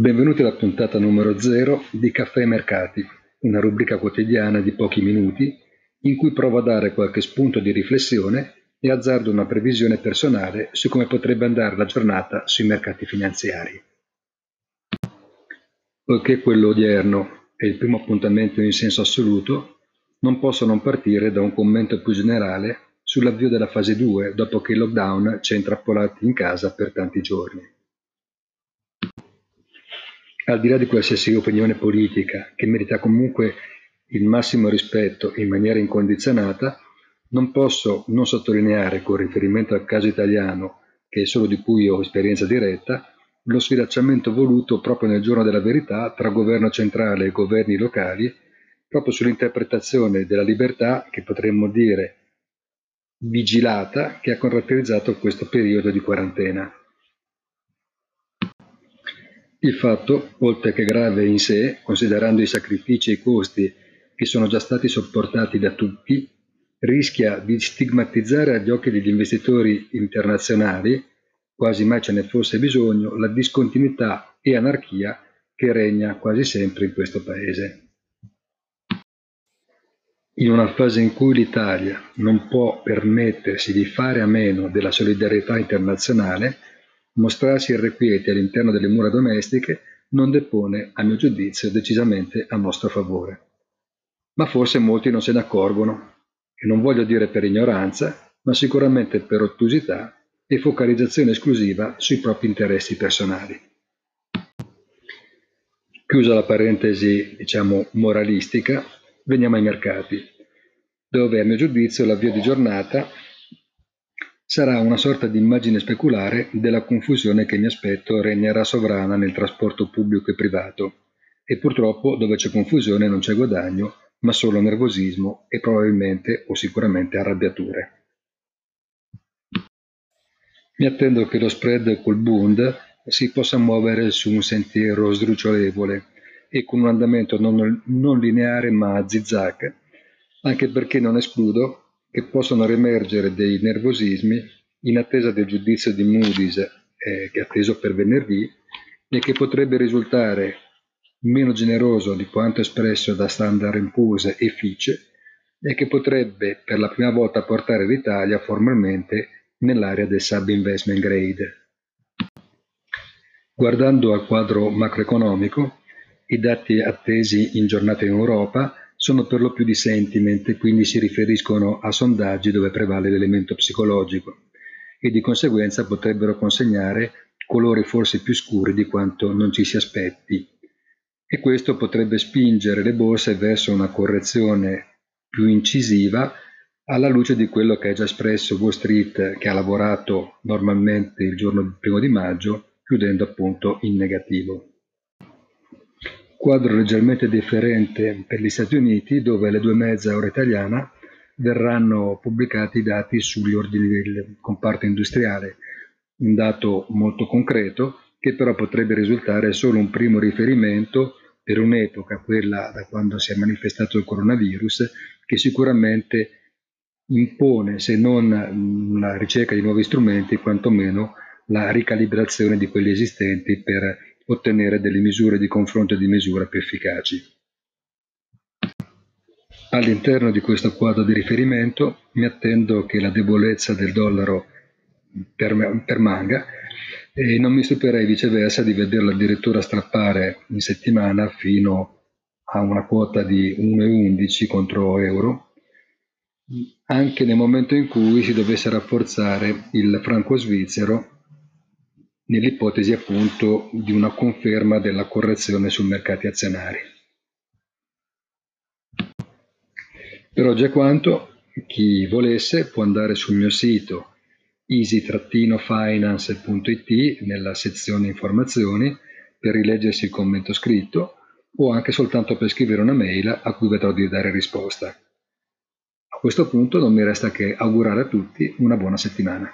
Benvenuti alla puntata numero 0 di Caffè Mercati, una rubrica quotidiana di pochi minuti in cui provo a dare qualche spunto di riflessione e azzardo una previsione personale su come potrebbe andare la giornata sui mercati finanziari. Poiché quello odierno è il primo appuntamento in senso assoluto, non posso non partire da un commento più generale sull'avvio della fase 2 dopo che il lockdown ci ha intrappolati in casa per tanti giorni. Al di là di qualsiasi opinione politica, che merita comunque il massimo rispetto in maniera incondizionata, non posso non sottolineare, con riferimento al caso italiano, che è solo di cui ho esperienza diretta, lo sfilacciamento voluto proprio nel giorno della verità tra governo centrale e governi locali, proprio sull'interpretazione della libertà, che potremmo dire vigilata, che ha caratterizzato questo periodo di quarantena. Il fatto, oltre che grave in sé, considerando i sacrifici e i costi che sono già stati sopportati da tutti, rischia di stigmatizzare agli occhi degli investitori internazionali, quasi mai ce ne fosse bisogno, la discontinuità e anarchia che regna quasi sempre in questo Paese. In una fase in cui l'Italia non può permettersi di fare a meno della solidarietà internazionale, mostrarsi irrequieti all'interno delle mura domestiche non depone, a mio giudizio, decisamente a nostro favore. Ma forse molti non se ne accorgono e non voglio dire per ignoranza, ma sicuramente per ottusità e focalizzazione esclusiva sui propri interessi personali. Chiusa la parentesi, diciamo, moralistica, veniamo ai mercati, dove a mio giudizio l'avvio di giornata sarà una sorta di immagine speculare della confusione che mi aspetto regnerà sovrana nel trasporto pubblico e privato. E purtroppo dove c'è confusione non c'è guadagno ma solo nervosismo e probabilmente o sicuramente arrabbiature. Mi attendo che lo spread col Bund si possa muovere su un sentiero sdrucciolevole e con un andamento non, non lineare ma a zigzag, anche perché non escludo che possano riemergere dei nervosismi in attesa del giudizio di Moody's eh, che è atteso per venerdì e che potrebbe risultare meno generoso di quanto espresso da Standard Poor's e Fitch e che potrebbe per la prima volta portare l'Italia formalmente nell'area del sub-investment grade. Guardando al quadro macroeconomico, i dati attesi in giornata in Europa sono per lo più di sentiment e quindi si riferiscono a sondaggi dove prevale l'elemento psicologico e di conseguenza potrebbero consegnare colori forse più scuri di quanto non ci si aspetti e questo potrebbe spingere le borse verso una correzione più incisiva alla luce di quello che ha già espresso Wall Street che ha lavorato normalmente il giorno primo di maggio chiudendo appunto in negativo. Quadro leggermente differente per gli Stati Uniti dove alle due e mezza ora italiana verranno pubblicati i dati sugli ordini del comparto industriale, un dato molto concreto che però potrebbe risultare solo un primo riferimento per un'epoca, quella da quando si è manifestato il coronavirus, che sicuramente impone, se non la ricerca di nuovi strumenti, quantomeno la ricalibrazione di quelli esistenti per ottenere delle misure di confronto e di misura più efficaci. All'interno di questo quadro di riferimento mi attendo che la debolezza del dollaro permanga e non mi stupirei viceversa di vederlo addirittura strappare in settimana fino a una quota di 1,11 contro euro, anche nel momento in cui si dovesse rafforzare il franco svizzero nell'ipotesi appunto di una conferma della correzione sui mercati azionari. Per oggi è quanto, chi volesse può andare sul mio sito easy-finance.it nella sezione informazioni per rileggersi il commento scritto o anche soltanto per scrivere una mail a cui vedrò di dare risposta. A questo punto non mi resta che augurare a tutti una buona settimana.